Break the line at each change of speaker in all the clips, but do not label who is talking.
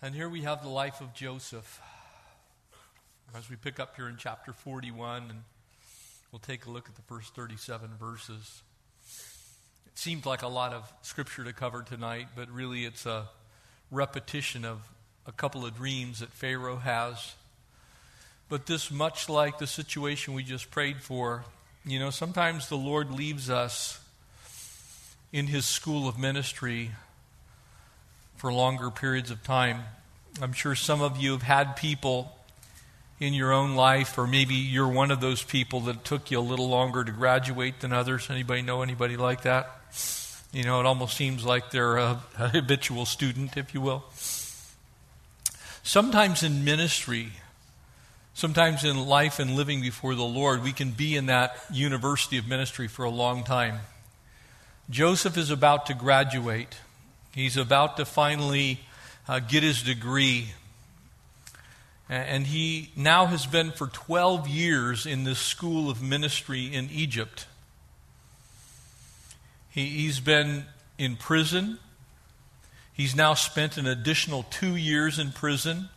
And here we have the life of Joseph. As we pick up here in chapter 41, and we'll take a look at the first 37 verses. It seems like a lot of scripture to cover tonight, but really it's a repetition of a couple of dreams that Pharaoh has. But this, much like the situation we just prayed for, you know, sometimes the Lord leaves us in his school of ministry for longer periods of time. I'm sure some of you have had people in your own life, or maybe you're one of those people that took you a little longer to graduate than others. Anybody know anybody like that? You know, it almost seems like they're a, a habitual student, if you will. Sometimes in ministry, sometimes in life and living before the Lord, we can be in that university of ministry for a long time. Joseph is about to graduate. He's about to finally uh, get his degree. And he now has been for 12 years in this school of ministry in Egypt. He, he's been in prison. He's now spent an additional two years in prison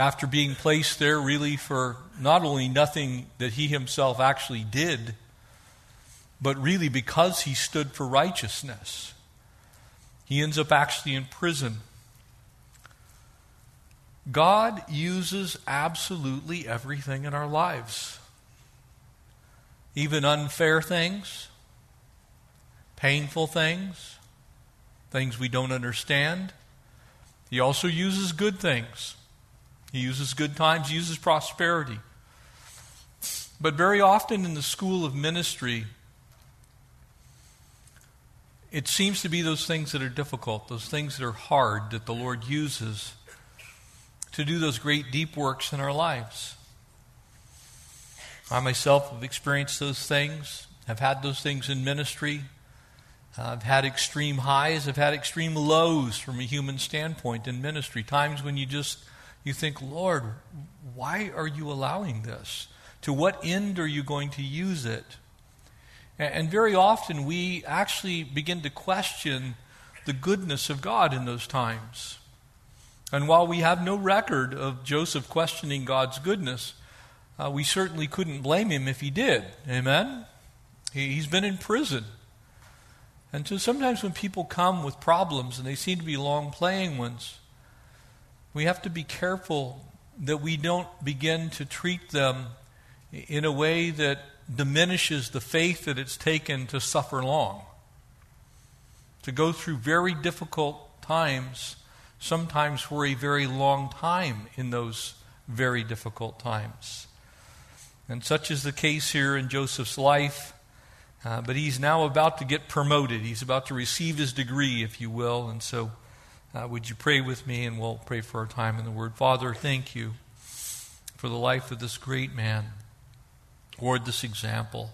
after being placed there really for not only nothing that he himself actually did, but really because he stood for righteousness. He ends up actually in prison. God uses absolutely everything in our lives, even unfair things, painful things, things we don't understand. He also uses good things. He uses good times, he uses prosperity. But very often in the school of ministry, it seems to be those things that are difficult, those things that are hard, that the Lord uses to do those great deep works in our lives. I myself have experienced those things, have had those things in ministry. I've had extreme highs, I've had extreme lows from a human standpoint in ministry. Times when you just you think, "Lord, why are you allowing this? To what end are you going to use it?" And very often we actually begin to question the goodness of God in those times. And while we have no record of Joseph questioning God's goodness, uh, we certainly couldn't blame him if he did. Amen? He, he's been in prison. And so sometimes when people come with problems, and they seem to be long playing ones, we have to be careful that we don't begin to treat them in a way that diminishes the faith that it's taken to suffer long, to go through very difficult times sometimes for a very long time in those very difficult times. And such is the case here in Joseph's life. Uh, but he's now about to get promoted. He's about to receive his degree, if you will. And so, uh, would you pray with me and we'll pray for our time in the Word? Father, thank you for the life of this great man, Lord, this example.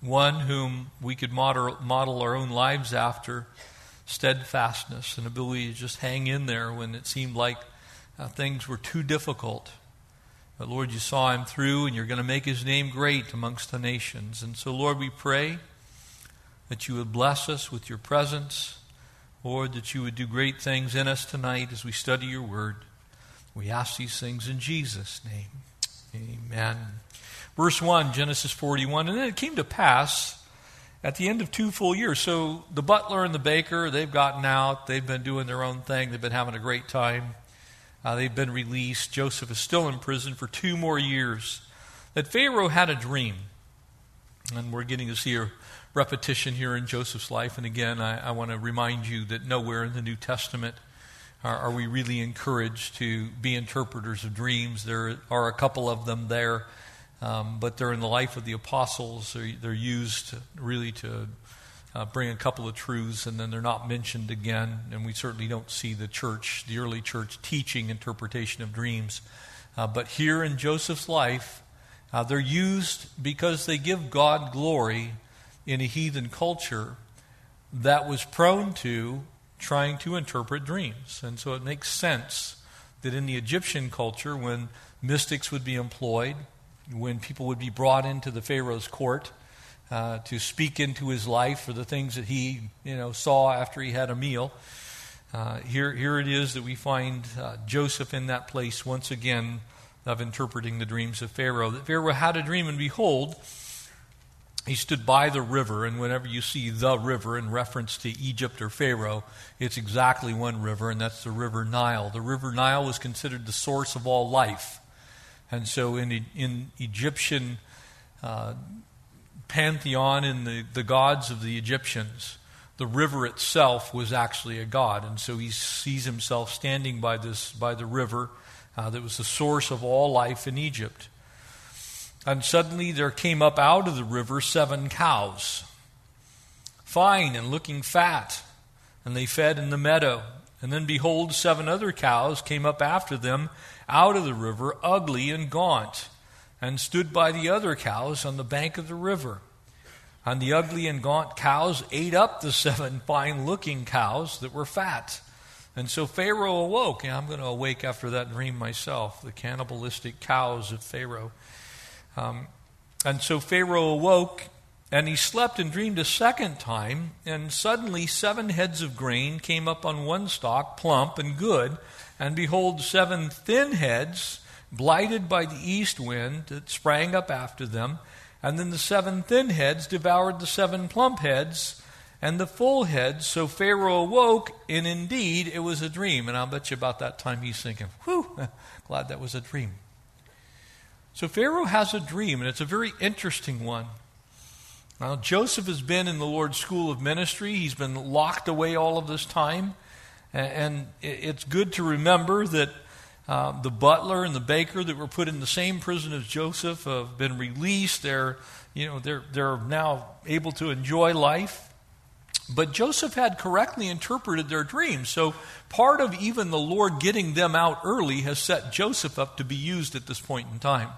One whom we could model, model our own lives after steadfastness and ability to just hang in there when it seemed like uh, things were too difficult. But Lord, you saw him through, and you're going to make his name great amongst the nations. And so, Lord, we pray that you would bless us with your presence. Lord, that you would do great things in us tonight as we study your word. We ask these things in Jesus' name. Amen. Verse 1, Genesis 41. And then it came to pass at the end of two full years. So the butler and the baker, they've gotten out. They've been doing their own thing. They've been having a great time. Uh, they've been released. Joseph is still in prison for two more years. That Pharaoh had a dream. And we're getting to see a repetition here in Joseph's life. And again, I, I want to remind you that nowhere in the New Testament are, are we really encouraged to be interpreters of dreams. There are a couple of them there um, but they're in the life of the apostles. They're, they're used really to uh, bring a couple of truths, and then they're not mentioned again. And we certainly don't see the church, the early church, teaching interpretation of dreams. Uh, but here in Joseph's life, uh, they're used because they give God glory in a heathen culture that was prone to trying to interpret dreams. And so it makes sense that in the Egyptian culture, when mystics would be employed, when people would be brought into the Pharaoh's court uh, to speak into his life for the things that he you know, saw after he had a meal. uh, here, here it is that we find uh, Joseph in that place once again of interpreting the dreams of Pharaoh. That Pharaoh had a dream, and behold, he stood by the river, and whenever you see the river in reference to Egypt or Pharaoh, it's exactly one river, and that's the River Nile. The River Nile was considered the source of all life. And so in, in Egyptian uh, pantheon, in the, the gods of the Egyptians, the river itself was actually a god. And so he sees himself standing by, this, by the river uh, that was the source of all life in Egypt. And suddenly there came up out of the river seven cows, fine and looking fat, and they fed in the meadow. And then behold, seven other cows came up after them out of the river, ugly and gaunt, and stood by the other cows on the bank of the river. And the ugly and gaunt cows ate up the seven fine looking cows that were fat. And so Pharaoh awoke. And I'm going to awake after that dream myself the cannibalistic cows of Pharaoh. Um, and so Pharaoh awoke and he slept and dreamed a second time. And suddenly seven heads of grain came up on one stalk, plump and good. And behold, seven thin heads, blighted by the east wind, that sprang up after them. And then the seven thin heads devoured the seven plump heads and the full heads. So Pharaoh awoke, and indeed it was a dream. And I'll bet you about that time he's thinking, whew, glad that was a dream. So Pharaoh has a dream, and it's a very interesting one. Now, Joseph has been in the Lord's school of ministry. He's been locked away all of this time. And it's good to remember that uh, the butler and the baker that were put in the same prison as Joseph have been released. They're, you know, they're, they're now able to enjoy life. But Joseph had correctly interpreted their dreams. So part of even the Lord getting them out early has set Joseph up to be used at this point in time.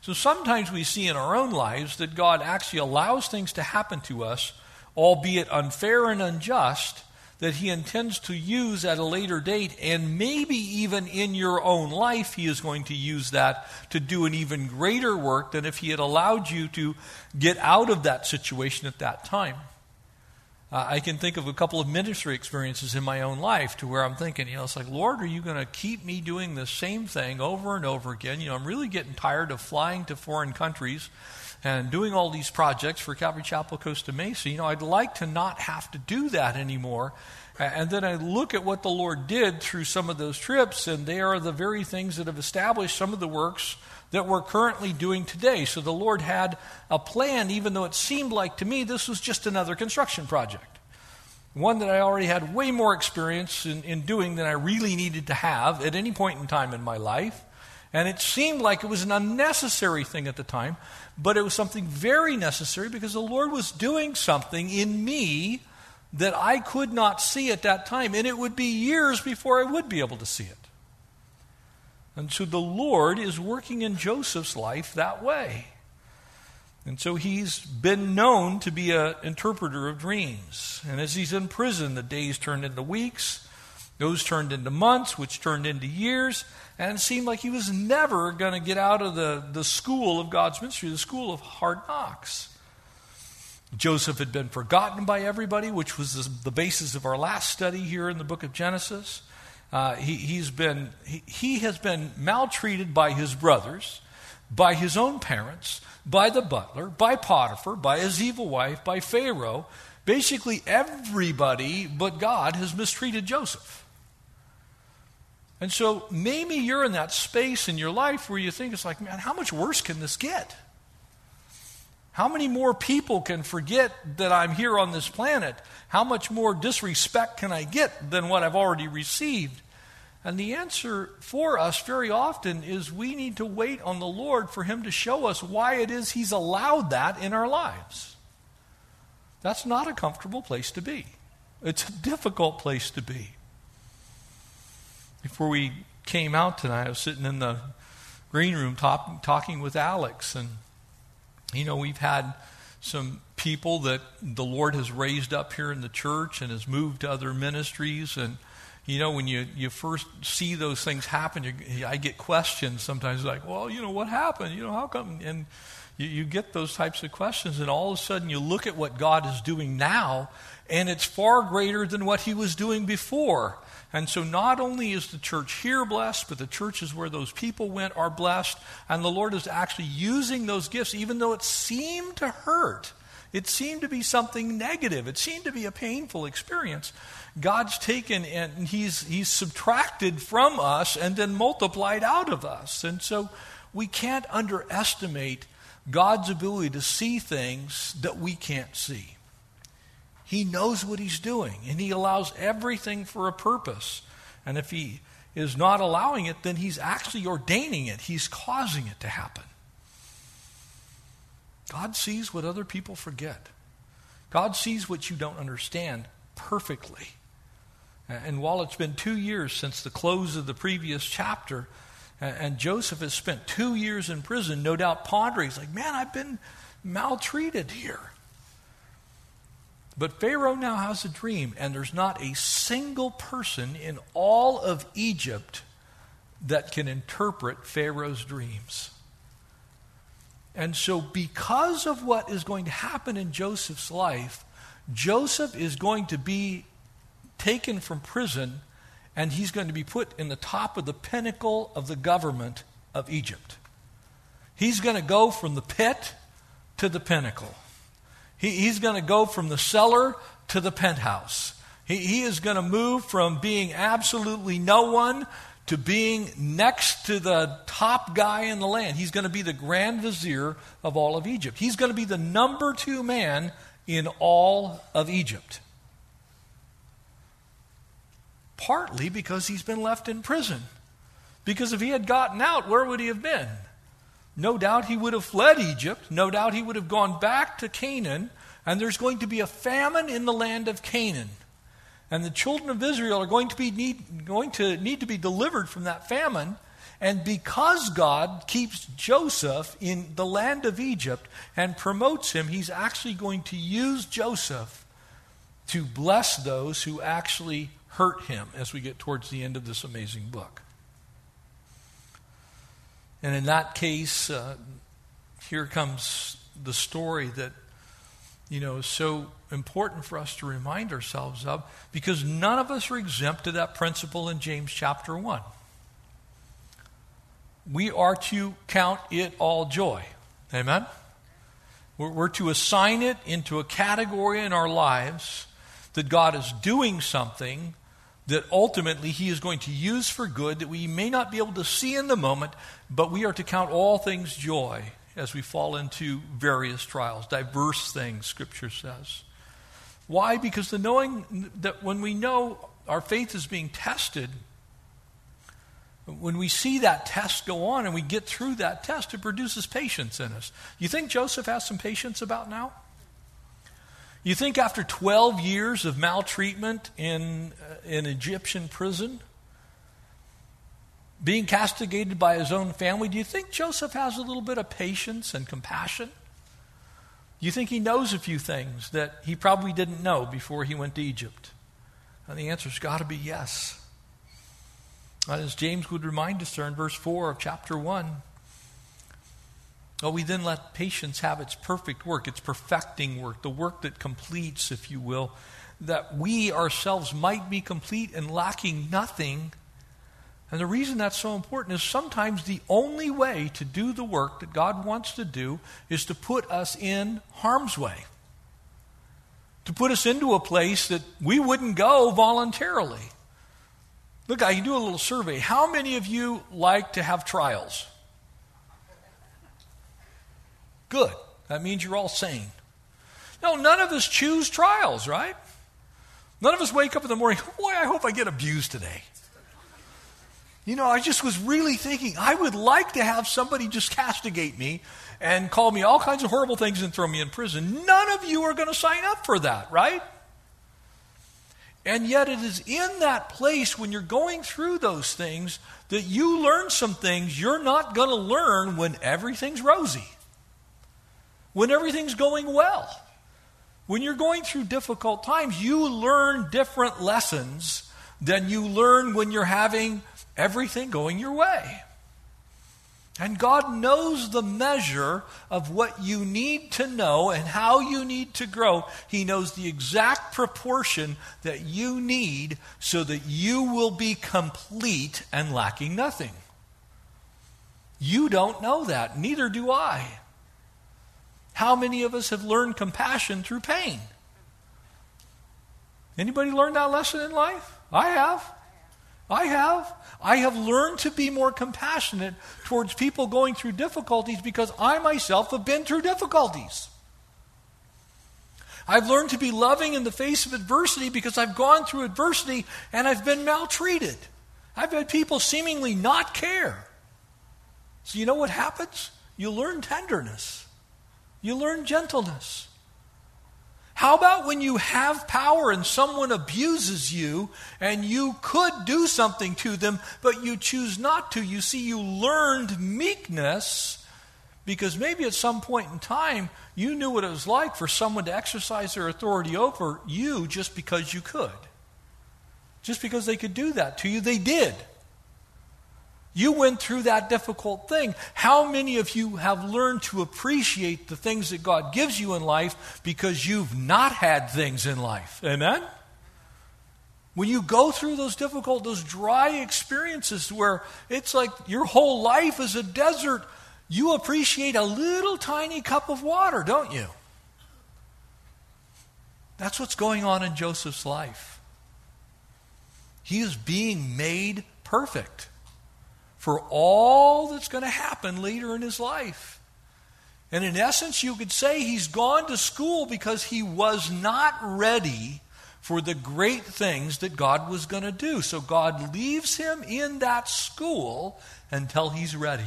So sometimes we see in our own lives that God actually allows things to happen to us, albeit unfair and unjust, that He intends to use at a later date. And maybe even in your own life, He is going to use that to do an even greater work than if He had allowed you to get out of that situation at that time. Uh, I can think of a couple of ministry experiences in my own life to where I'm thinking, you know, it's like, Lord, are you going to keep me doing the same thing over and over again? You know, I'm really getting tired of flying to foreign countries and doing all these projects for Calvary Chapel Costa Mesa. You know, I'd like to not have to do that anymore. And then I look at what the Lord did through some of those trips, and they are the very things that have established some of the works that we're currently doing today. So the Lord had a plan, even though it seemed like to me this was just another construction project. One that I already had way more experience in, in doing than I really needed to have at any point in time in my life. And it seemed like it was an unnecessary thing at the time, but it was something very necessary because the Lord was doing something in me that I could not see at that time. And it would be years before I would be able to see it. And so the Lord is working in Joseph's life that way. And so he's been known to be an interpreter of dreams. And as he's in prison, the days turned into weeks, those turned into months, which turned into years, and it seemed like he was never going to get out of the, the school of God's ministry, the school of hard knocks. Joseph had been forgotten by everybody, which was the, the basis of our last study here in the book of Genesis. Uh, he, he's been, he, he has been maltreated by his brothers, by his own parents, by the butler, by Potiphar, by his evil wife, by Pharaoh. Basically, everybody but God has mistreated Joseph. And so maybe you're in that space in your life where you think it's like, man, how much worse can this get? How many more people can forget that I'm here on this planet? How much more disrespect can I get than what I've already received? And the answer for us very often is we need to wait on the Lord for Him to show us why it is He's allowed that in our lives. That's not a comfortable place to be, it's a difficult place to be. Before we came out tonight, I was sitting in the green room talk, talking with Alex, and you know, we've had some people that the Lord has raised up here in the church and has moved to other ministries. And, you know, when you, you first see those things happen, you, I get questions sometimes like, well, you know, what happened? You know, how come? And you, you get those types of questions, and all of a sudden you look at what God is doing now, and it's far greater than what He was doing before. And so not only is the church here blessed, but the churches where those people went are blessed. And the Lord is actually using those gifts, even though it seemed to hurt. It seemed to be something negative. It seemed to be a painful experience. God's taken and he's, he's subtracted from us and then multiplied out of us. And so we can't underestimate God's ability to see things that we can't see. He knows what he's doing, and he allows everything for a purpose. And if he is not allowing it, then he's actually ordaining it, he's causing it to happen. God sees what other people forget. God sees what you don't understand perfectly. And while it's been two years since the close of the previous chapter, and Joseph has spent two years in prison, no doubt pondering, he's like, man, I've been maltreated here. But Pharaoh now has a dream, and there's not a single person in all of Egypt that can interpret Pharaoh's dreams. And so, because of what is going to happen in Joseph's life, Joseph is going to be taken from prison and he's going to be put in the top of the pinnacle of the government of Egypt. He's going to go from the pit to the pinnacle. He, he's going to go from the cellar to the penthouse. He, he is going to move from being absolutely no one to being next to the top guy in the land. He's going to be the grand vizier of all of Egypt. He's going to be the number two man in all of Egypt. Partly because he's been left in prison. Because if he had gotten out, where would he have been? No doubt he would have fled Egypt. No doubt he would have gone back to Canaan. And there's going to be a famine in the land of Canaan. And the children of Israel are going to, be need, going to need to be delivered from that famine. And because God keeps Joseph in the land of Egypt and promotes him, he's actually going to use Joseph to bless those who actually hurt him as we get towards the end of this amazing book. And in that case, uh, here comes the story that you know, is so important for us to remind ourselves of because none of us are exempt to that principle in James chapter 1. We are to count it all joy. Amen? We're, we're to assign it into a category in our lives that God is doing something that ultimately He is going to use for good that we may not be able to see in the moment, but we are to count all things joy as we fall into various trials, diverse things, Scripture says. Why? Because the knowing that when we know our faith is being tested, when we see that test go on and we get through that test, it produces patience in us. You think Joseph has some patience about now? You think after 12 years of maltreatment in an uh, Egyptian prison, being castigated by his own family, do you think Joseph has a little bit of patience and compassion? Do you think he knows a few things that he probably didn't know before he went to Egypt? And the answer's got to be yes. As James would remind us there in verse 4 of chapter 1, Oh, we then let patience have its perfect work, its perfecting work, the work that completes, if you will, that we ourselves might be complete and lacking nothing. And the reason that's so important is sometimes the only way to do the work that God wants to do is to put us in harm's way, to put us into a place that we wouldn't go voluntarily. Look, I can do a little survey. How many of you like to have trials? Good. That means you're all sane. No, none of us choose trials, right? None of us wake up in the morning, boy, I hope I get abused today. You know, I just was really thinking, I would like to have somebody just castigate me and call me all kinds of horrible things and throw me in prison. None of you are going to sign up for that, right? And yet, it is in that place when you're going through those things that you learn some things you're not going to learn when everything's rosy, when everything's going well. When you're going through difficult times, you learn different lessons than you learn when you're having everything going your way. And God knows the measure of what you need to know and how you need to grow. He knows the exact proportion that you need so that you will be complete and lacking nothing. You don't know that, neither do I. How many of us have learned compassion through pain? Anybody learned that lesson in life? I have. I have. I have learned to be more compassionate towards people going through difficulties because I myself have been through difficulties. I've learned to be loving in the face of adversity because I've gone through adversity and I've been maltreated. I've had people seemingly not care. So, you know what happens? You learn tenderness, you learn gentleness. How about when you have power and someone abuses you and you could do something to them, but you choose not to? You see, you learned meekness because maybe at some point in time you knew what it was like for someone to exercise their authority over you just because you could. Just because they could do that to you, they did. You went through that difficult thing. How many of you have learned to appreciate the things that God gives you in life because you've not had things in life? Amen? When you go through those difficult, those dry experiences where it's like your whole life is a desert, you appreciate a little tiny cup of water, don't you? That's what's going on in Joseph's life. He is being made perfect for all that's going to happen later in his life. And in essence, you could say he's gone to school because he was not ready for the great things that God was going to do. So God leaves him in that school until he's ready.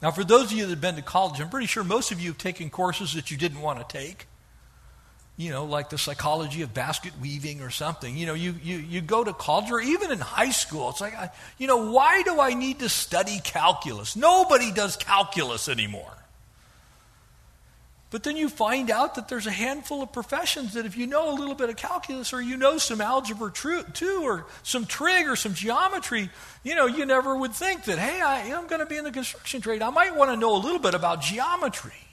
Now, for those of you that have been to college, I'm pretty sure most of you have taken courses that you didn't want to take you know, like the psychology of basket weaving or something. You know, you, you, you go to college or even in high school, it's like, I, you know, why do I need to study calculus? Nobody does calculus anymore. But then you find out that there's a handful of professions that if you know a little bit of calculus or you know some algebra too or some trig or some geometry, you know, you never would think that, hey, I am going to be in the construction trade. I might want to know a little bit about geometry.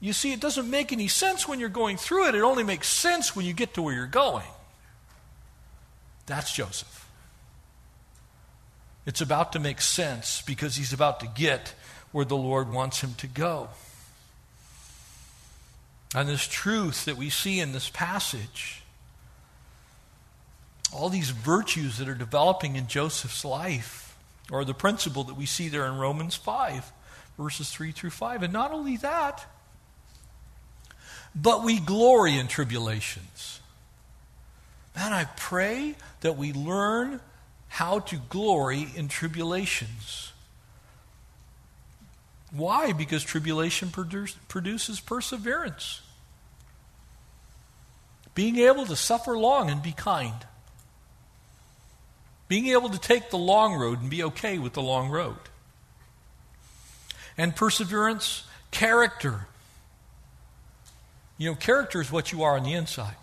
You see, it doesn't make any sense when you're going through it. It only makes sense when you get to where you're going. That's Joseph. It's about to make sense because he's about to get where the Lord wants him to go. And this truth that we see in this passage, all these virtues that are developing in Joseph's life, or the principle that we see there in Romans 5, verses 3 through 5. And not only that, but we glory in tribulations. Man, I pray that we learn how to glory in tribulations. Why? Because tribulation produces perseverance. Being able to suffer long and be kind. Being able to take the long road and be okay with the long road. And perseverance, character. You know, character is what you are on the inside.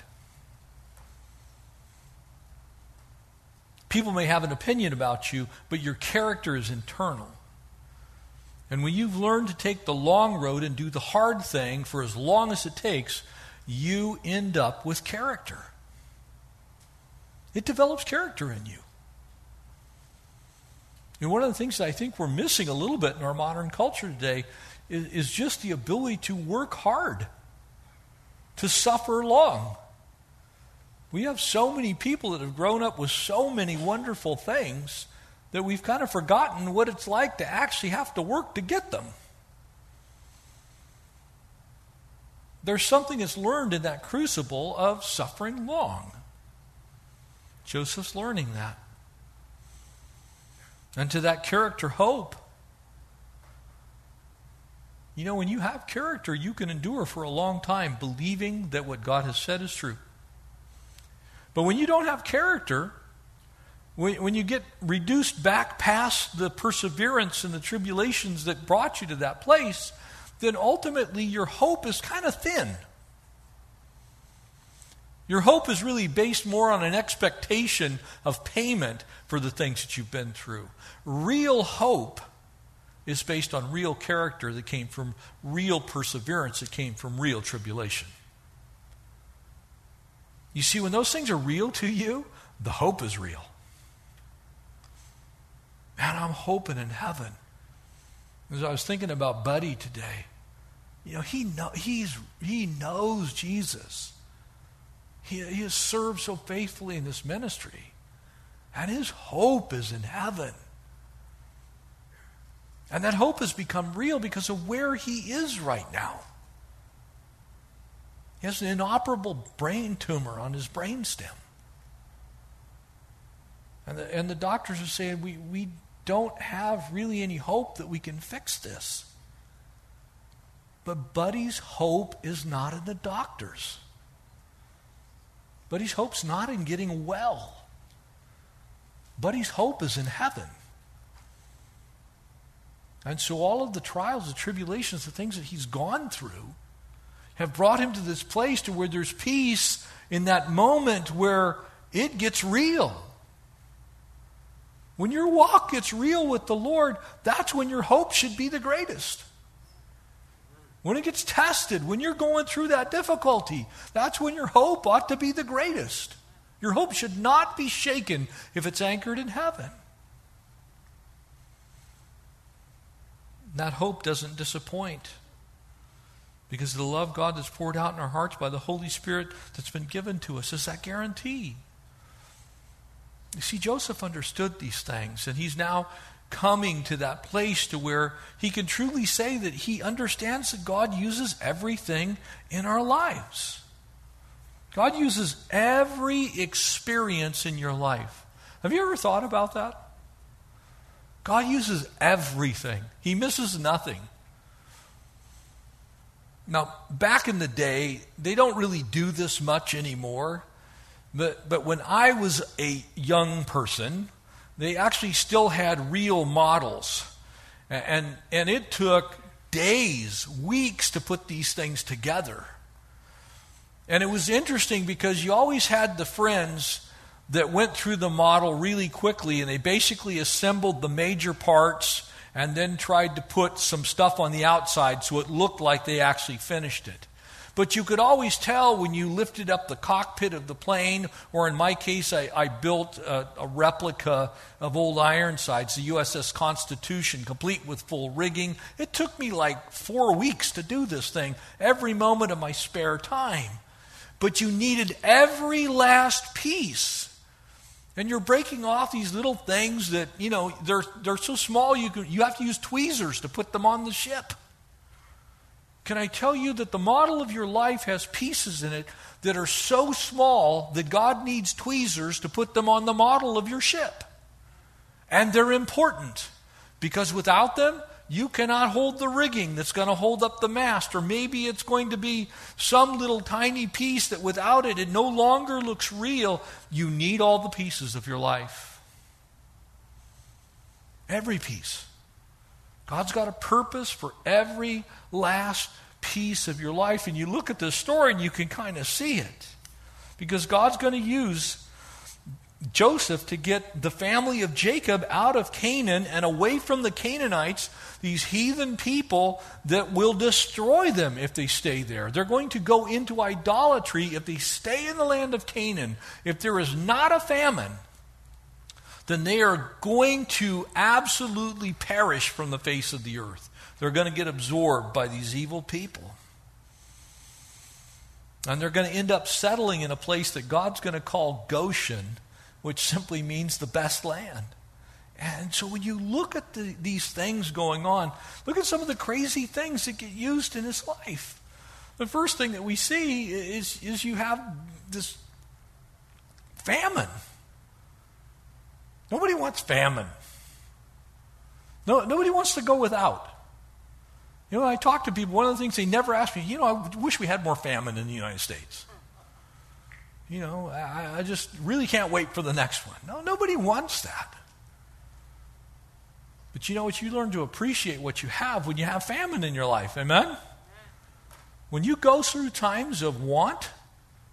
People may have an opinion about you, but your character is internal. And when you've learned to take the long road and do the hard thing for as long as it takes, you end up with character. It develops character in you. And one of the things that I think we're missing a little bit in our modern culture today is, is just the ability to work hard to suffer long. We have so many people that have grown up with so many wonderful things that we've kind of forgotten what it's like to actually have to work to get them. There's something that's learned in that crucible of suffering long. Joseph's learning that. And to that character, hope. You know, when you have character, you can endure for a long time believing that what God has said is true. But when you don't have character, when, when you get reduced back past the perseverance and the tribulations that brought you to that place, then ultimately your hope is kind of thin. Your hope is really based more on an expectation of payment for the things that you've been through. Real hope is based on real character that came from real perseverance, that came from real tribulation. You see, when those things are real to you, the hope is real. Man, I'm hoping in heaven. As I was thinking about Buddy today, you know, he, know, he's, he knows Jesus. He, he has served so faithfully in this ministry. And his hope is in heaven. And that hope has become real because of where he is right now. He has an inoperable brain tumor on his brainstem. And the, and the doctors are saying, we, we don't have really any hope that we can fix this. But Buddy's hope is not in the doctors. Buddy's hope's not in getting well. Buddy's hope is in heaven. And so all of the trials, the tribulations, the things that he's gone through have brought him to this place to where there's peace in that moment where it gets real. When your walk gets real with the Lord, that's when your hope should be the greatest. When it gets tested, when you're going through that difficulty, that's when your hope ought to be the greatest. Your hope should not be shaken if it's anchored in heaven. That hope doesn't disappoint because the love God that's poured out in our hearts by the Holy Spirit that's been given to us is that guarantee. You see, Joseph understood these things, and he's now coming to that place to where he can truly say that he understands that God uses everything in our lives. God uses every experience in your life. Have you ever thought about that? God uses everything, He misses nothing. Now, back in the day, they don't really do this much anymore. But, but when I was a young person, they actually still had real models. And, and it took days, weeks to put these things together. And it was interesting because you always had the friends that went through the model really quickly and they basically assembled the major parts and then tried to put some stuff on the outside so it looked like they actually finished it. But you could always tell when you lifted up the cockpit of the plane, or in my case, I, I built a, a, replica of old Ironsides, the USS Constitution, complete with full rigging. It took me like four weeks to do this thing, every moment of my spare time. But you needed every last piece. And you're breaking off these little things that, you know, they're, they're so small you, you have to use tweezers to put them on the ship. Can I tell you that the model of your life has pieces in it that are so small that God needs tweezers to put them on the model of your ship? And they're important because without them, you cannot hold the rigging that's going to hold up the mast, or maybe it's going to be some little tiny piece that without it, it no longer looks real. You need all the pieces of your life. Every piece. God's got a purpose for every last piece of your life. And you look at this story and you can kind of see it. Because God's going to use Joseph to get the family of Jacob out of Canaan and away from the Canaanites, these heathen people that will destroy them if they stay there. They're going to go into idolatry if they stay in the land of Canaan. If there is not a famine, then they are going to absolutely perish from the face of the earth. They're going to get absorbed by these evil people. And they're going to end up settling in a place that God's going to call Goshen, which simply means the best land. And so when you look at the, these things going on, look at some of the crazy things that get used in his life. The first thing that we see is, is you have this famine. Nobody wants famine. No, nobody wants to go without. You know, I talk to people, one of the things they never ask me, you know, I wish we had more famine in the United States. You know, I, I just really can't wait for the next one. No, nobody wants that. But you know what? You learn to appreciate what you have when you have famine in your life. Amen? When you go through times of want,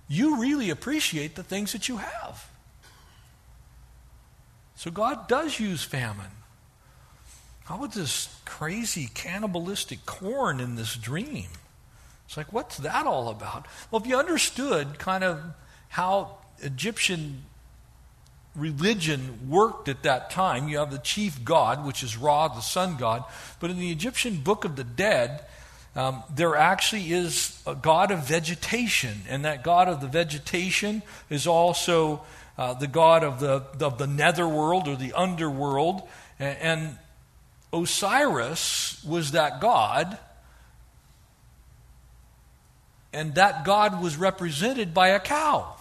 you really appreciate the things that you have. So God does use famine. How would this crazy cannibalistic corn in this dream? It's like, what's that all about? Well, if you understood kind of how Egyptian religion worked at that time, you have the chief god, which is Ra, the sun god. But in the Egyptian Book of the Dead, um, there actually is a god of vegetation, and that god of the vegetation is also uh, the god of the, of the netherworld or the underworld. And, and Osiris was that god, and that god was represented by a cow.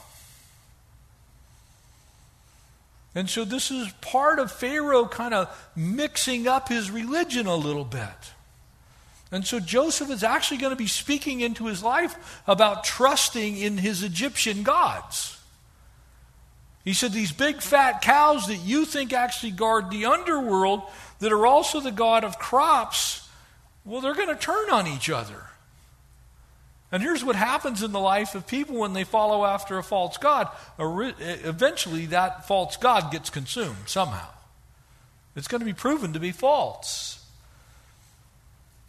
And so this is part of Pharaoh kind of mixing up his religion a little bit. And so Joseph is actually going to be speaking into his life about trusting in his Egyptian gods. He said, These big fat cows that you think actually guard the underworld, that are also the god of crops, well, they're going to turn on each other. And here's what happens in the life of people when they follow after a false God. Eventually, that false God gets consumed somehow. It's going to be proven to be false.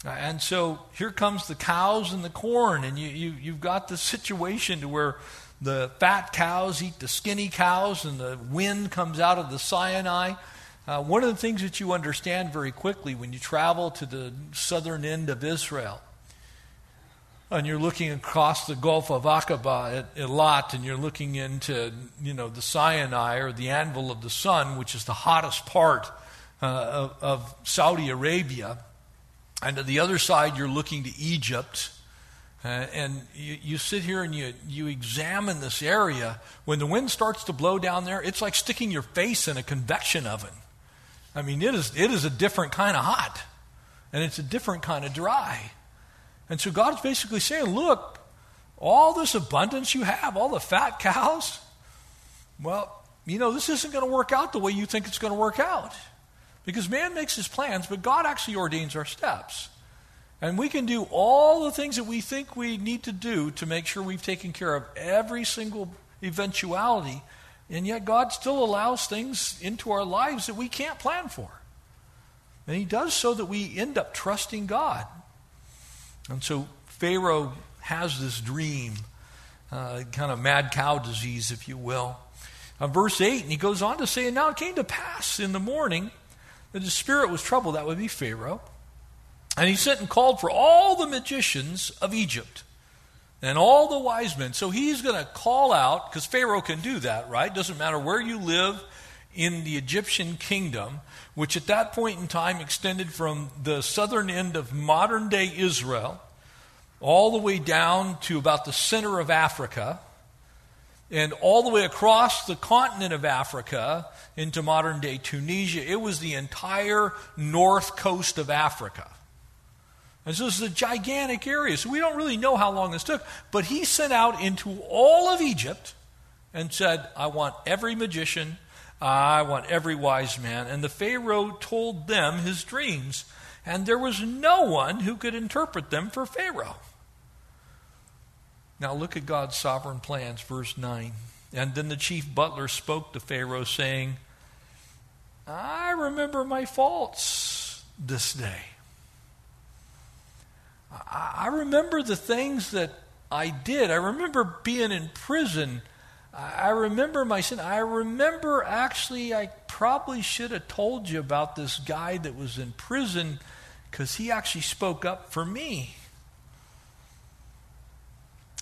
And so here comes the cows and the corn, and you, you, you've got the situation to where the fat cows eat the skinny cows, and the wind comes out of the Sinai. Uh, one of the things that you understand very quickly when you travel to the southern end of Israel and you're looking across the Gulf of Aqaba at Eilat, and you're looking into, you know, the Sinai or the anvil of the sun, which is the hottest part uh, of, of, Saudi Arabia. And to the other side, you're looking to Egypt. Uh, and you, you sit here and you, you examine this area. When the wind starts to blow down there, it's like sticking your face in a convection oven. I mean, it is, it is a different kind of hot, and it's a different kind of dry. And so God's basically saying, look, all this abundance you have, all the fat cows, well, you know, this isn't going to work out the way you think it's going to work out. Because man makes his plans, but God actually ordains our steps. And we can do all the things that we think we need to do to make sure we've taken care of every single eventuality. And yet God still allows things into our lives that we can't plan for. And He does so that we end up trusting God. And so Pharaoh has this dream, uh, kind of mad cow disease, if you will. Uh, verse 8, and he goes on to say, And now it came to pass in the morning that his spirit was troubled. That would be Pharaoh. And he sent and called for all the magicians of Egypt and all the wise men. So he's going to call out, because Pharaoh can do that, right? Doesn't matter where you live in the Egyptian kingdom, which at that point in time extended from the southern end of modern day Israel all the way down to about the center of Africa and all the way across the continent of Africa into modern day Tunisia. It was the entire north coast of Africa. And so this is a gigantic area. So we don't really know how long this took. But he sent out into all of Egypt and said, I want every magician, I want every wise man. And the Pharaoh told them his dreams, and there was no one who could interpret them for Pharaoh. Now look at God's sovereign plans, verse 9. And then the chief butler spoke to Pharaoh, saying, I remember my faults this day. I remember the things that I did. I remember being in prison I remember my sin. I remember actually, I probably should have told you about this guy that was in prison because he actually spoke up for me.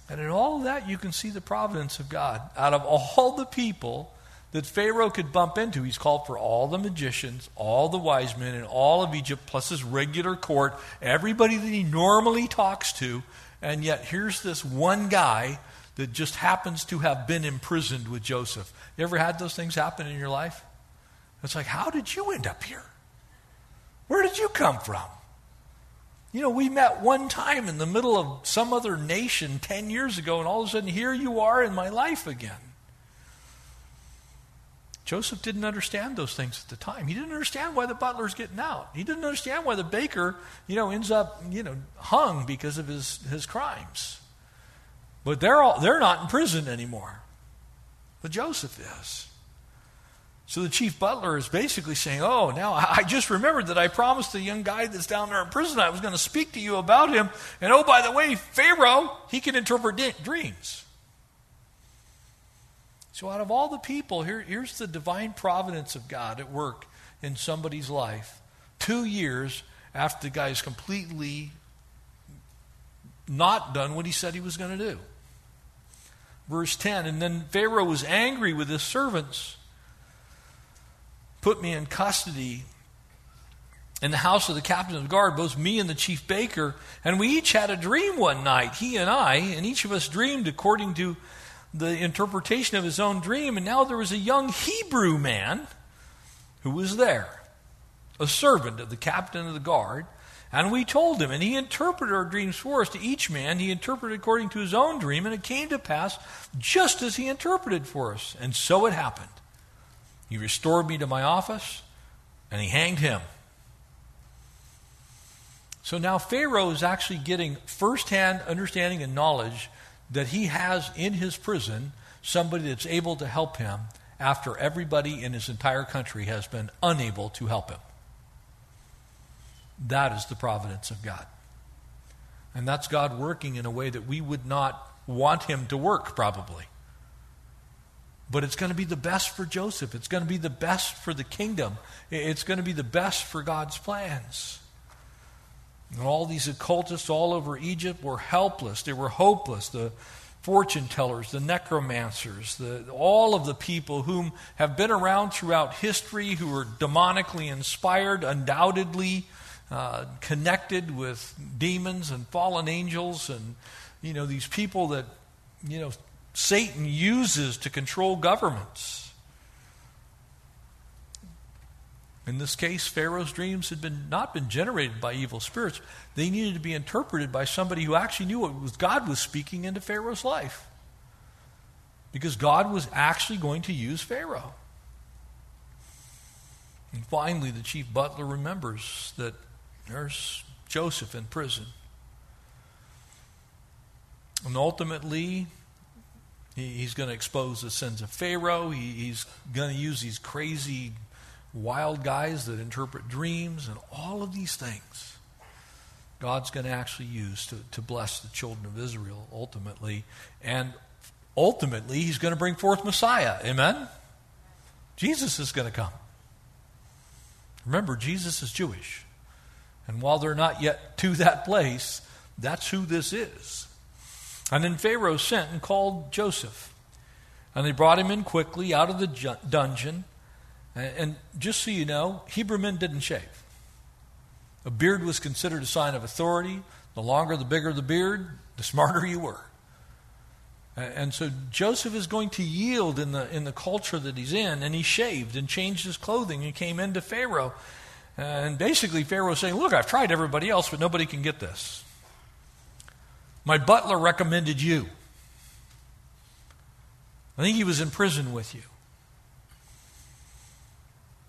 And in all of that, you can see the providence of God. Out of all the people that Pharaoh could bump into, he's called for all the magicians, all the wise men, and all of Egypt, plus his regular court, everybody that he normally talks to. And yet, here's this one guy that just happens to have been imprisoned with Joseph. You ever had those things happen in your life? It's like, how did you end up here? Where did you come from? You know, we met one time in the middle of some other nation 10 years ago, and all of a sudden, here you are in my life again. Joseph didn't understand those things at the time. He didn't understand why the butler's getting out. He didn't understand why the baker, you know, ends up, you know, hung because of his, his crimes. But they're, all, they're not in prison anymore. But Joseph is. So the chief butler is basically saying, Oh, now I just remembered that I promised the young guy that's down there in prison I was going to speak to you about him. And oh, by the way, Pharaoh, he can interpret dreams. So, out of all the people, here, here's the divine providence of God at work in somebody's life. Two years after the guy is completely not done what he said he was going to do. Verse 10 And then Pharaoh was angry with his servants, put me in custody in the house of the captain of the guard, both me and the chief baker, and we each had a dream one night, he and I, and each of us dreamed according to the interpretation of his own dream. And now there was a young Hebrew man who was there, a servant of the captain of the guard. And we told him, and he interpreted our dreams for us. To each man, he interpreted according to his own dream, and it came to pass just as he interpreted for us. And so it happened. He restored me to my office, and he hanged him. So now Pharaoh is actually getting firsthand understanding and knowledge that he has in his prison somebody that's able to help him after everybody in his entire country has been unable to help him. That is the providence of God. And that's God working in a way that we would not want him to work, probably. But it's going to be the best for Joseph. It's going to be the best for the kingdom. It's going to be the best for God's plans. And all these occultists all over Egypt were helpless. They were hopeless. The fortune tellers, the necromancers, the, all of the people whom have been around throughout history who are demonically inspired, undoubtedly uh, connected with demons and fallen angels, and you know these people that you know Satan uses to control governments. In this case, Pharaoh's dreams had been, not been generated by evil spirits. They needed to be interpreted by somebody who actually knew what was God was speaking into Pharaoh's life. Because God was actually going to use Pharaoh. And finally, the chief butler remembers that there's Joseph in prison. And ultimately, he's going to expose the sins of Pharaoh. he's going to use these crazy wild guys that interpret dreams and all of these things. God's going to actually use to, to bless the children of Israel ultimately. And ultimately, He's going to bring forth Messiah. Amen? Jesus is going to come. Remember, Jesus is Jewish. And while they're not yet to that place, that's who this is. And then Pharaoh sent and called Joseph. And they brought him in quickly out of the dungeon. And just so you know, Hebrew men didn't shave. A beard was considered a sign of authority. The longer, the bigger the beard, the smarter you were. And so Joseph is going to yield in the, in the culture that he's in, and he shaved and changed his clothing and came into Pharaoh. And basically, Pharaoh is saying, Look, I've tried everybody else, but nobody can get this. My butler recommended you. I think he was in prison with you.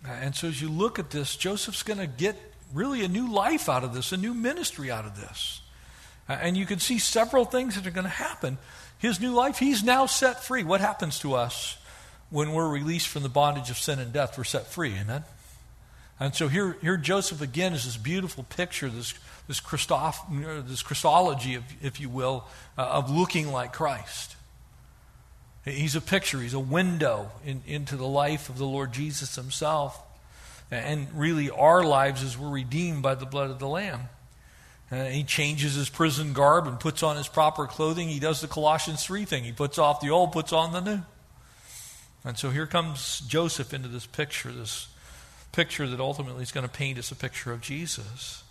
Uh, and so as you look at this, Joseph's going to get really a new life out of this, a new ministry out of this. Uh, and you can see several things that are going to happen. His new life, he's now set free. What happens to us when we're released from the bondage of sin and death? We're set free, amen? And so here, here Joseph again is this beautiful picture, this, this, Christoph, this Christology, if, if you will, uh, of looking like Christ. He's a picture, he's a window in, into the life of the Lord Jesus himself. And really, our lives as we're redeemed by the blood of the Lamb. Uh, he changes his prison garb and puts on his proper clothing. He does the Colossians 3 thing. He puts off the old, puts on the new. And so here comes Joseph into this picture, this picture that ultimately is going to paint us a picture of Jesus.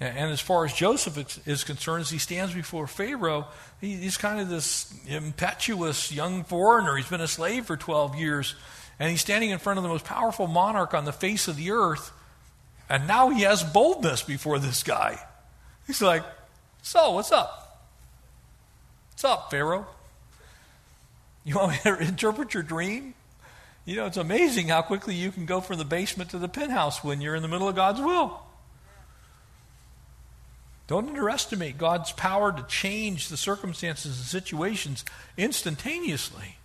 And as far as Joseph is concerned, as he stands before Pharaoh, he's kind of this impetuous young foreigner. He's been a slave for 12 years, and he's standing in front of the most powerful monarch on the face of the earth, and now he has boldness before this guy. He's like, So, what's up? What's up, Pharaoh? You want me to interpret your dream? You know, it's amazing how quickly you can go from the basement to the penthouse when you're in the middle of God's will. Don't underestimate God's power to change the circumstances and situations instantaneously.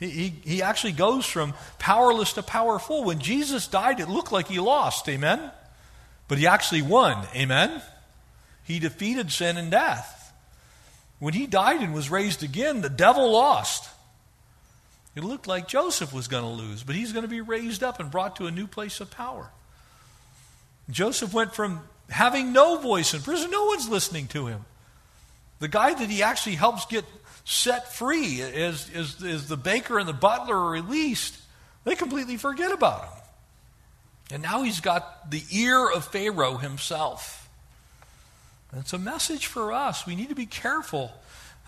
He, he, he actually goes from powerless to powerful. When Jesus died, it looked like he lost. Amen? But he actually won. Amen? He defeated sin and death. When he died and was raised again, the devil lost. It looked like Joseph was going to lose, but he's going to be raised up and brought to a new place of power. Joseph went from having no voice in prison. No one's listening to him. The guy that he actually helps get set free is, is, is the baker and the butler are released. They completely forget about him. And now he's got the ear of Pharaoh himself. And it's a message for us. We need to be careful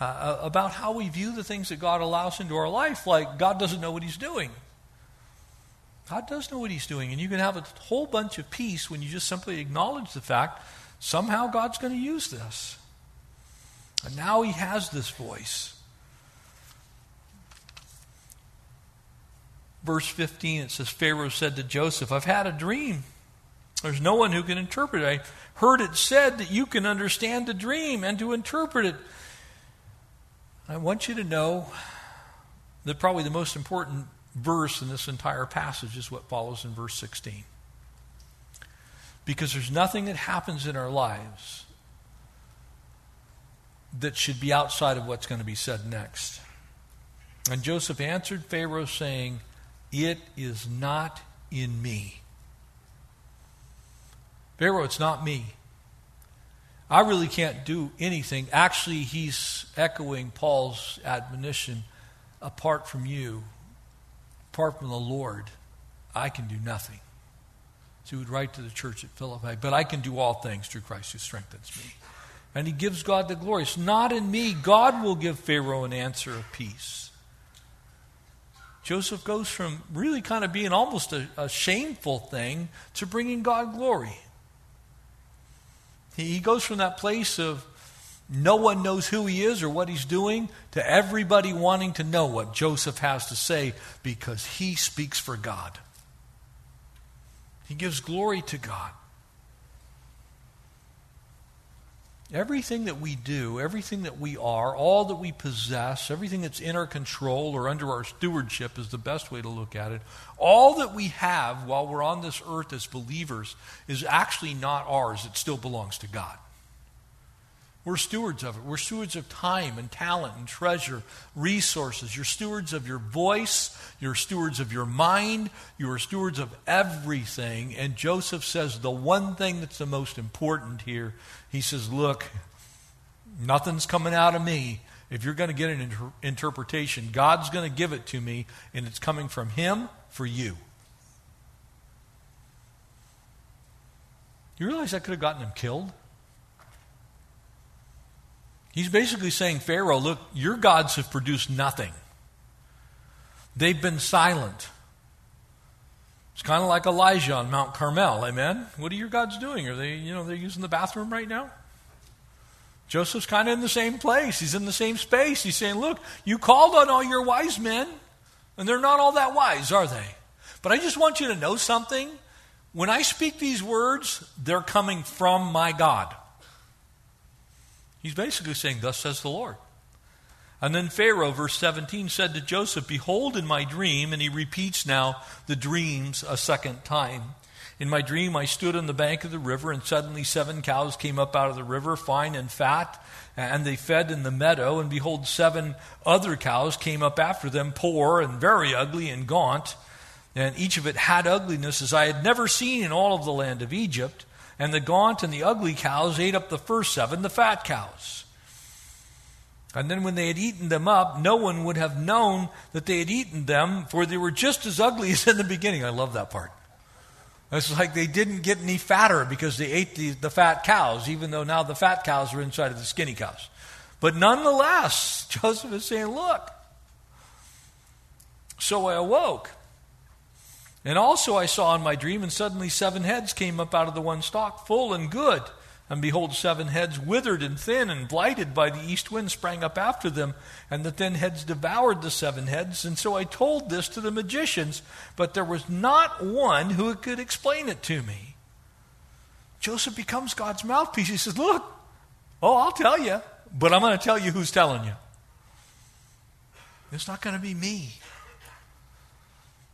uh, about how we view the things that God allows into our life, like God doesn't know what he's doing. God does know what He's doing, and you can have a whole bunch of peace when you just simply acknowledge the fact somehow God's going to use this. And now He has this voice. Verse 15, it says, Pharaoh said to Joseph, I've had a dream. There's no one who can interpret it. I heard it said that you can understand the dream and to interpret it. I want you to know that probably the most important verse in this entire passage is what follows in verse 16. Because there's nothing that happens in our lives that should be outside of what's going to be said next. And Joseph answered Pharaoh, saying, It is not in me. Pharaoh, it's not me. I really can't do anything. Actually, he's echoing Paul's admonition apart from you, apart from the Lord, I can do nothing. So he would write to the church at Philippi, but I can do all things through Christ who strengthens me. And he gives God the glory. It's not in me. God will give Pharaoh an answer of peace. Joseph goes from really kind of being almost a, a shameful thing to bringing God glory. He, goes from that place of no one knows who he is or what he's doing, to everybody wanting to know what Joseph has to say because he speaks for God. He gives glory to God. Everything that we do, everything that we are, all that we possess, everything that's in our control or under our stewardship is the best way to look at it. All that we have while we're on this earth as believers is actually not ours, it still belongs to God. We're stewards of it. We're stewards of time and talent and treasure, resources. You're stewards of your voice. You're stewards of your mind. You are stewards of everything. And Joseph says the one thing that's the most important here he says, Look, nothing's coming out of me. If you're going to get an inter- interpretation, God's going to give it to me, and it's coming from Him for you. You realize I could have gotten him killed? He's basically saying, Pharaoh, look, your gods have produced nothing. They've been silent. It's kind of like Elijah on Mount Carmel, amen? What are your gods doing? Are they, you know, they're using the bathroom right now? Joseph's kind of in the same place. He's in the same space. He's saying, Look, you called on all your wise men, and they're not all that wise, are they? But I just want you to know something. When I speak these words, they're coming from my God. He's basically saying, Thus says the Lord. And then Pharaoh, verse 17, said to Joseph, Behold, in my dream, and he repeats now the dreams a second time. In my dream, I stood on the bank of the river, and suddenly seven cows came up out of the river, fine and fat, and they fed in the meadow. And behold, seven other cows came up after them, poor and very ugly and gaunt. And each of it had ugliness as I had never seen in all of the land of Egypt and the gaunt and the ugly cows ate up the first seven, the fat cows. And then when they had eaten them up, no one would have known that they had eaten them, for they were just as ugly as in the beginning. I love that part. It's like they didn't get any fatter because they ate the, the fat cows, even though now the fat cows are inside of the skinny cows. But nonetheless, Joseph is saying, Look. So I awoke and also I saw in my dream, and suddenly seven heads came up out of the one stalk, full and good. And behold, seven heads, withered and thin and blighted by the east wind, sprang up after them, and the thin heads devoured the seven heads. And so I told this to the magicians, but there was not one who could explain it to me. Joseph becomes God's mouthpiece. He says, Look, Oh, I'll tell you, but I'm going to tell you who's telling you. It's not going to be me.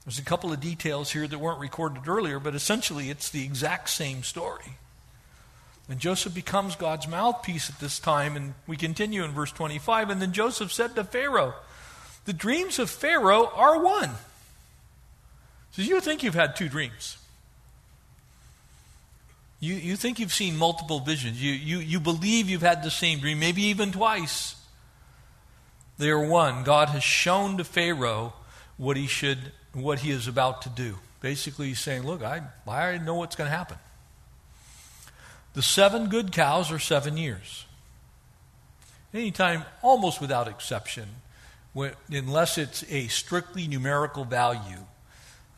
There's a couple of details here that weren't recorded earlier, but essentially it's the exact same story. And Joseph becomes God's mouthpiece at this time, and we continue in verse 25. And then Joseph said to Pharaoh, The dreams of Pharaoh are one. So you think you've had two dreams. You, you think you've seen multiple visions. You, you, you believe you've had the same dream, maybe even twice. They are one. God has shown to Pharaoh what he should, what he is about to do. Basically, he's saying, Look, I, I know what's going to happen. The seven good cows are seven years. Anytime, almost without exception, when, unless it's a strictly numerical value,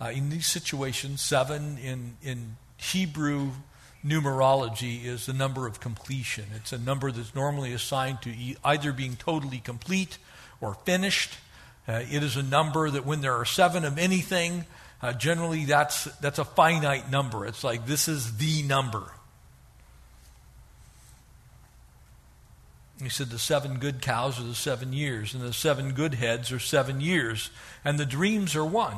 uh, in these situations, seven in, in Hebrew numerology is the number of completion. It's a number that's normally assigned to either being totally complete or finished. Uh, it is a number that when there are seven of anything, uh, generally that's, that's a finite number. It's like this is the number. He said the seven good cows are the seven years, and the seven good heads are seven years, and the dreams are one.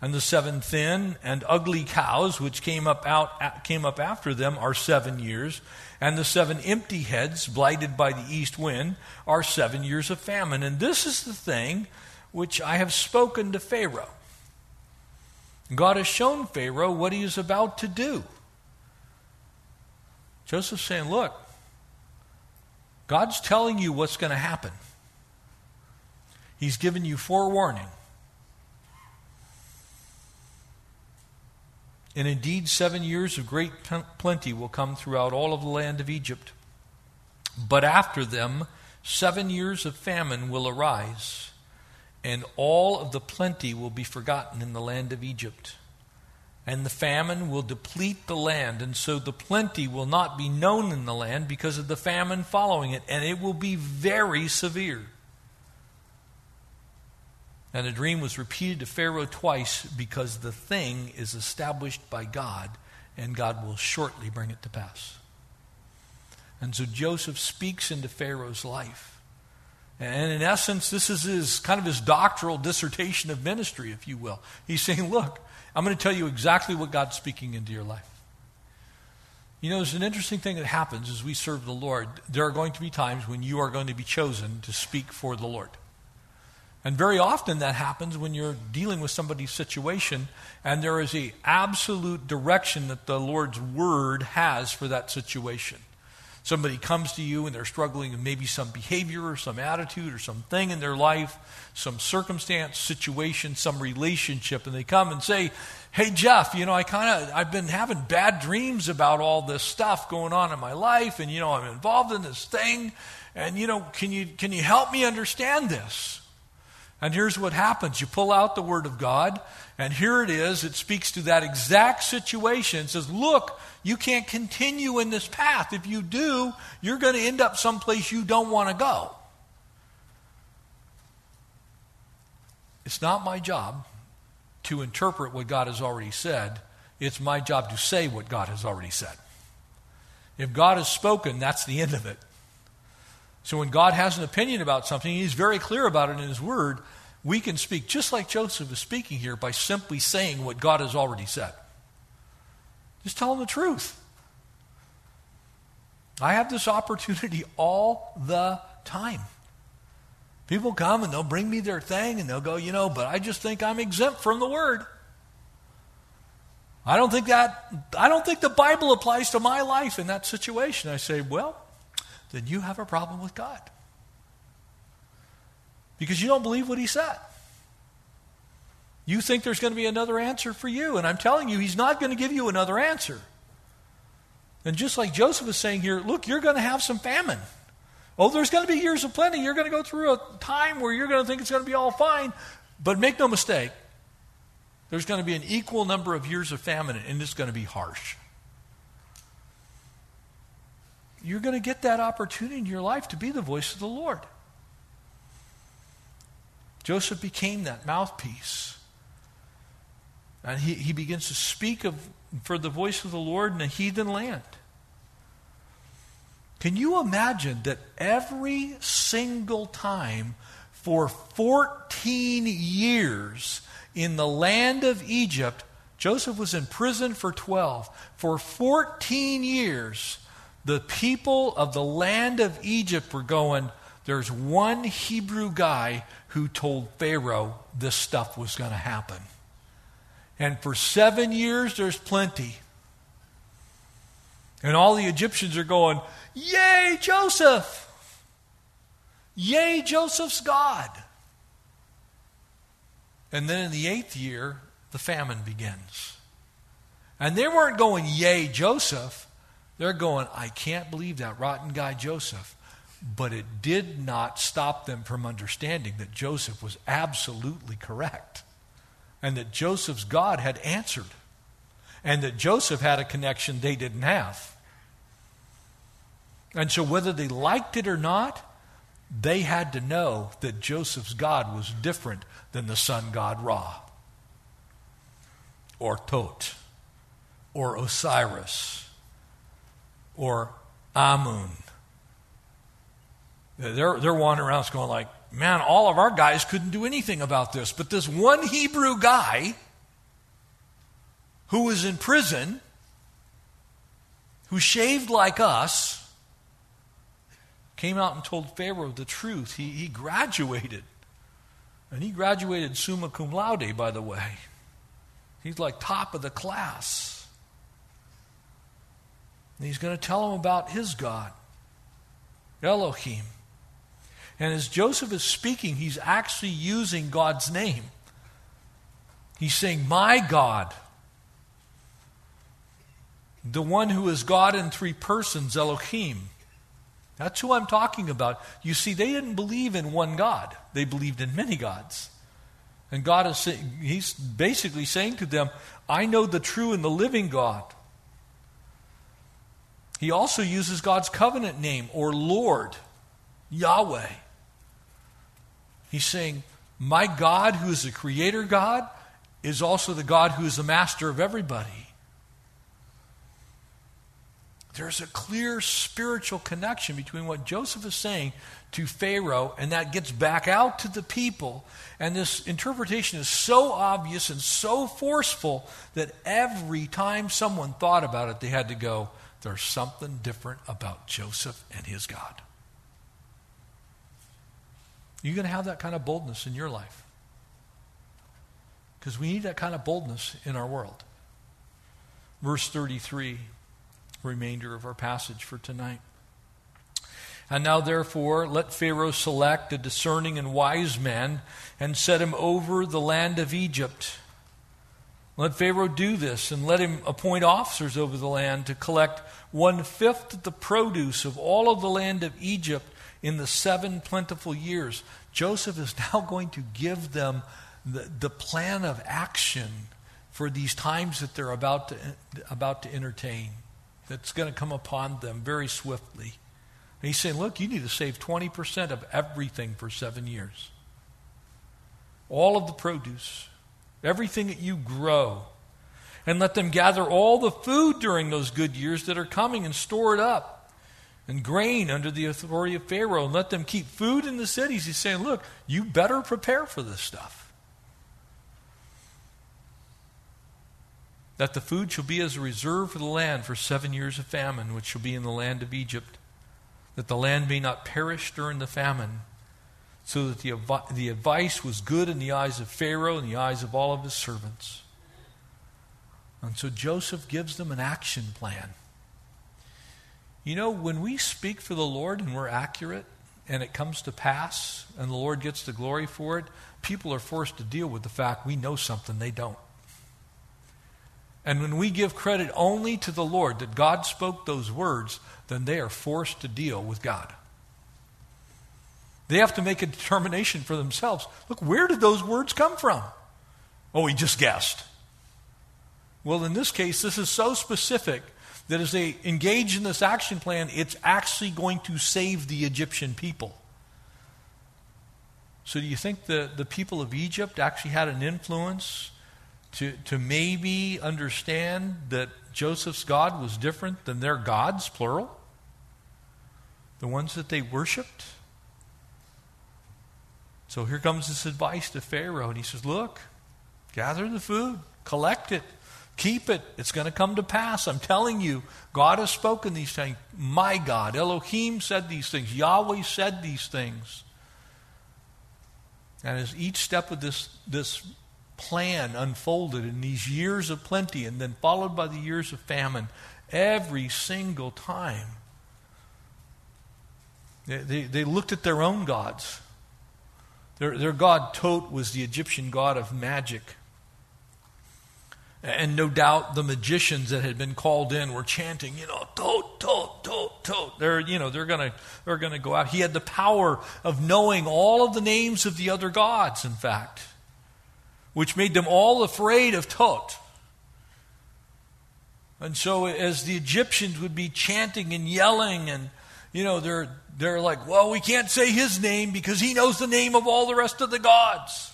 And the seven thin and ugly cows which came up out came up after them are seven years, and the seven empty heads blighted by the east wind are seven years of famine. And this is the thing which I have spoken to Pharaoh. God has shown Pharaoh what he is about to do. Joseph's saying, Look, God's telling you what's going to happen. He's given you forewarning. And indeed, seven years of great plenty will come throughout all of the land of Egypt. But after them, seven years of famine will arise, and all of the plenty will be forgotten in the land of Egypt. And the famine will deplete the land, and so the plenty will not be known in the land because of the famine following it, and it will be very severe. And the dream was repeated to Pharaoh twice because the thing is established by God, and God will shortly bring it to pass. And so Joseph speaks into Pharaoh's life. And in essence, this is his kind of his doctoral dissertation of ministry, if you will. He's saying, Look, I'm going to tell you exactly what God's speaking into your life. You know, there's an interesting thing that happens as we serve the Lord. There are going to be times when you are going to be chosen to speak for the Lord. And very often that happens when you're dealing with somebody's situation and there is a absolute direction that the Lord's word has for that situation. Somebody comes to you and they're struggling with maybe some behavior or some attitude or something in their life, some circumstance, situation, some relationship, and they come and say, Hey Jeff, you know, I kind of I've been having bad dreams about all this stuff going on in my life, and you know, I'm involved in this thing, and you know, can you can you help me understand this? And here's what happens you pull out the Word of God, and here it is. It speaks to that exact situation. It says, Look, you can't continue in this path. If you do, you're going to end up someplace you don't want to go. It's not my job to interpret what God has already said, it's my job to say what God has already said. If God has spoken, that's the end of it. So when God has an opinion about something, He's very clear about it in His Word. We can speak just like Joseph is speaking here by simply saying what God has already said. Just tell him the truth. I have this opportunity all the time. People come and they'll bring me their thing and they'll go, you know, but I just think I'm exempt from the word. I don't think that I don't think the Bible applies to my life in that situation. I say, well, then you have a problem with God. Because you don't believe what he said. You think there's going to be another answer for you, and I'm telling you, he's not going to give you another answer. And just like Joseph is saying here, look, you're going to have some famine. Oh, there's going to be years of plenty. You're going to go through a time where you're going to think it's going to be all fine. But make no mistake, there's going to be an equal number of years of famine, and it's going to be harsh you're going to get that opportunity in your life to be the voice of the Lord. Joseph became that mouthpiece. And he, he begins to speak of, for the voice of the Lord in a heathen land. Can you imagine that every single time for 14 years in the land of Egypt, Joseph was in prison for 12. For 14 years, the people of the land of Egypt were going, There's one Hebrew guy who told Pharaoh this stuff was going to happen. And for seven years, there's plenty. And all the Egyptians are going, Yay, Joseph! Yay, Joseph's God! And then in the eighth year, the famine begins. And they weren't going, Yay, Joseph. They're going, I can't believe that rotten guy, Joseph. But it did not stop them from understanding that Joseph was absolutely correct and that Joseph's God had answered and that Joseph had a connection they didn't have. And so, whether they liked it or not, they had to know that Joseph's God was different than the sun god Ra, or Thoth, or Osiris, or Amun. They're, they're wandering around going like, man, all of our guys couldn't do anything about this. But this one Hebrew guy who was in prison, who shaved like us, came out and told Pharaoh the truth. He, he graduated. And he graduated summa cum laude, by the way. He's like top of the class. And he's going to tell him about his God, Elohim. And as Joseph is speaking, he's actually using God's name. He's saying, My God. The one who is God in three persons, Elohim. That's who I'm talking about. You see, they didn't believe in one God, they believed in many gods. And God is He's basically saying to them, I know the true and the living God. He also uses God's covenant name or Lord, Yahweh. He's saying, My God, who is the creator God, is also the God who is the master of everybody. There's a clear spiritual connection between what Joseph is saying to Pharaoh, and that gets back out to the people. And this interpretation is so obvious and so forceful that every time someone thought about it, they had to go, There's something different about Joseph and his God. You're going to have that kind of boldness in your life. Because we need that kind of boldness in our world. Verse 33, remainder of our passage for tonight. And now, therefore, let Pharaoh select a discerning and wise man and set him over the land of Egypt. Let Pharaoh do this and let him appoint officers over the land to collect one fifth of the produce of all of the land of Egypt in the seven plentiful years. Joseph is now going to give them the, the plan of action for these times that they're about to, about to entertain, that's going to come upon them very swiftly. And he's saying, Look, you need to save 20% of everything for seven years. All of the produce, everything that you grow. And let them gather all the food during those good years that are coming and store it up and grain under the authority of Pharaoh and let them keep food in the cities. He's saying, look, you better prepare for this stuff. That the food shall be as a reserve for the land for seven years of famine, which shall be in the land of Egypt, that the land may not perish during the famine, so that the, the advice was good in the eyes of Pharaoh and the eyes of all of his servants. And so Joseph gives them an action plan. You know, when we speak for the Lord and we're accurate and it comes to pass and the Lord gets the glory for it, people are forced to deal with the fact we know something they don't. And when we give credit only to the Lord that God spoke those words, then they are forced to deal with God. They have to make a determination for themselves. Look, where did those words come from? Oh, he just guessed. Well, in this case, this is so specific that as they engage in this action plan, it's actually going to save the Egyptian people. So, do you think the, the people of Egypt actually had an influence to, to maybe understand that Joseph's God was different than their gods, plural? The ones that they worshiped? So here comes this advice to Pharaoh, and he says, Look, gather the food, collect it, keep it. It's going to come to pass. I'm telling you, God has spoken these things. My God, Elohim said these things, Yahweh said these things. And as each step of this, this plan unfolded in these years of plenty and then followed by the years of famine, every single time, they, they, they looked at their own gods. Their, their god Thoth was the Egyptian god of magic. And no doubt the magicians that had been called in were chanting, you know, Thoth, Thoth, Thoth, Thoth. They're, you know, they're going to they're gonna go out. He had the power of knowing all of the names of the other gods, in fact, which made them all afraid of Thoth. And so, as the Egyptians would be chanting and yelling, and, you know, they're, they're like, well, we can't say his name because he knows the name of all the rest of the gods.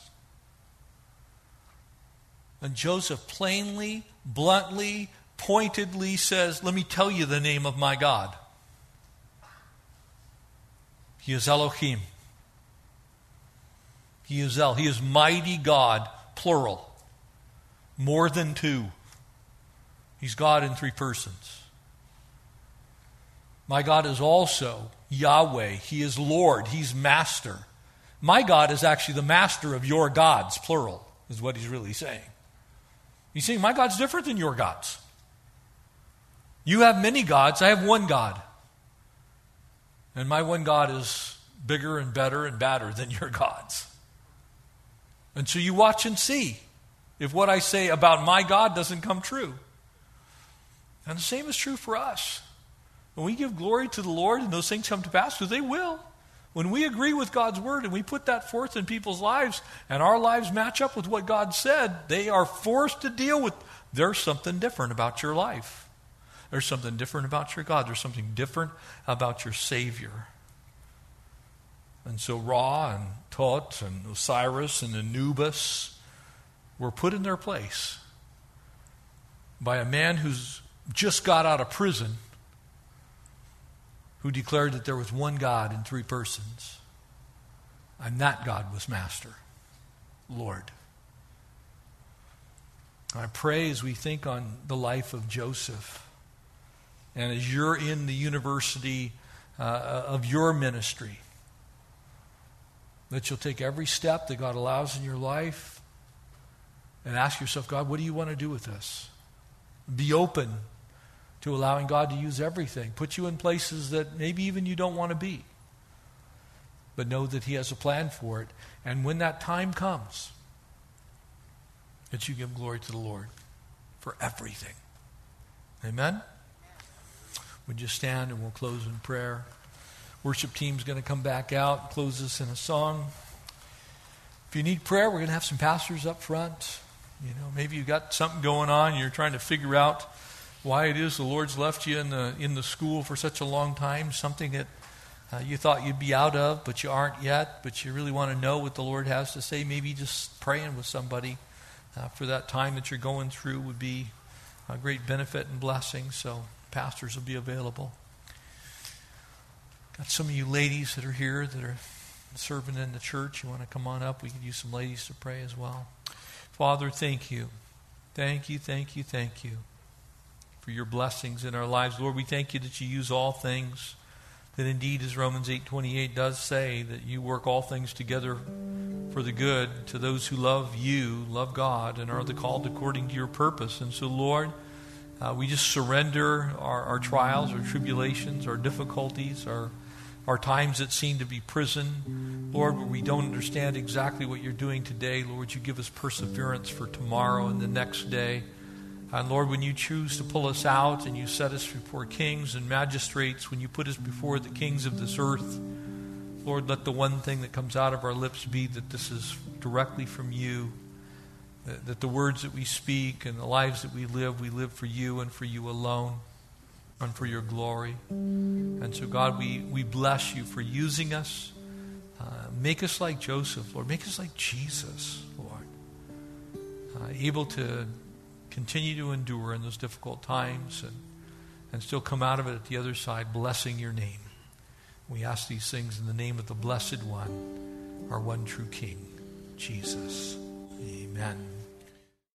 And Joseph plainly, bluntly, pointedly says, Let me tell you the name of my God. He is Elohim. He is El. He is mighty God, plural. More than two. He's God in three persons. My God is also Yahweh. He is Lord. He's master. My God is actually the master of your gods, plural, is what he's really saying. You see, my God's different than your gods. You have many gods, I have one God. And my one God is bigger and better and badder than your gods. And so you watch and see if what I say about my God doesn't come true. And the same is true for us. When we give glory to the Lord and those things come to pass, because they will. When we agree with God's word and we put that forth in people's lives and our lives match up with what God said, they are forced to deal with there's something different about your life. There's something different about your God. There's something different about your Savior. And so Ra and Thoth and Osiris and Anubis were put in their place by a man who's just got out of prison who declared that there was one God in three persons. And that God was Master, Lord. I pray as we think on the life of Joseph, and as you're in the university uh, of your ministry, that you'll take every step that God allows in your life and ask yourself, God, what do you want to do with this? Be open to allowing God to use everything, put you in places that maybe even you don't want to be. But know that He has a plan for it. And when that time comes, that you give glory to the Lord for everything. Amen? Would you stand and we'll close in prayer? Worship team's going to come back out, close us in a song. If you need prayer, we're going to have some pastors up front. You know, maybe you've got something going on, you're trying to figure out why it is the Lord's left you in the, in the school for such a long time, something that uh, you thought you'd be out of, but you aren't yet, but you really want to know what the Lord has to say. Maybe just praying with somebody uh, for that time that you're going through would be a great benefit and blessing. So, pastors will be available. Got some of you ladies that are here that are serving in the church. You want to come on up? We could use some ladies to pray as well. Father, thank you. Thank you, thank you, thank you for your blessings in our lives. Lord, we thank you that you use all things. That indeed, as Romans 8:28 does say, that you work all things together for the good to those who love you, love God, and are the called according to your purpose. And so, Lord, uh, we just surrender our, our trials, our tribulations, our difficulties, our our times that seem to be prison. Lord, where we don't understand exactly what you're doing today, Lord, you give us perseverance for tomorrow and the next day. And Lord, when you choose to pull us out and you set us before kings and magistrates, when you put us before the kings of this earth, Lord, let the one thing that comes out of our lips be that this is directly from you. That, that the words that we speak and the lives that we live, we live for you and for you alone and for your glory. And so, God, we, we bless you for using us. Uh, make us like Joseph, Lord. Make us like Jesus, Lord. Uh, able to continue to endure in those difficult times and, and still come out of it at the other side, blessing your name. We ask these things in the name of the Blessed One, our one true King, Jesus. Amen.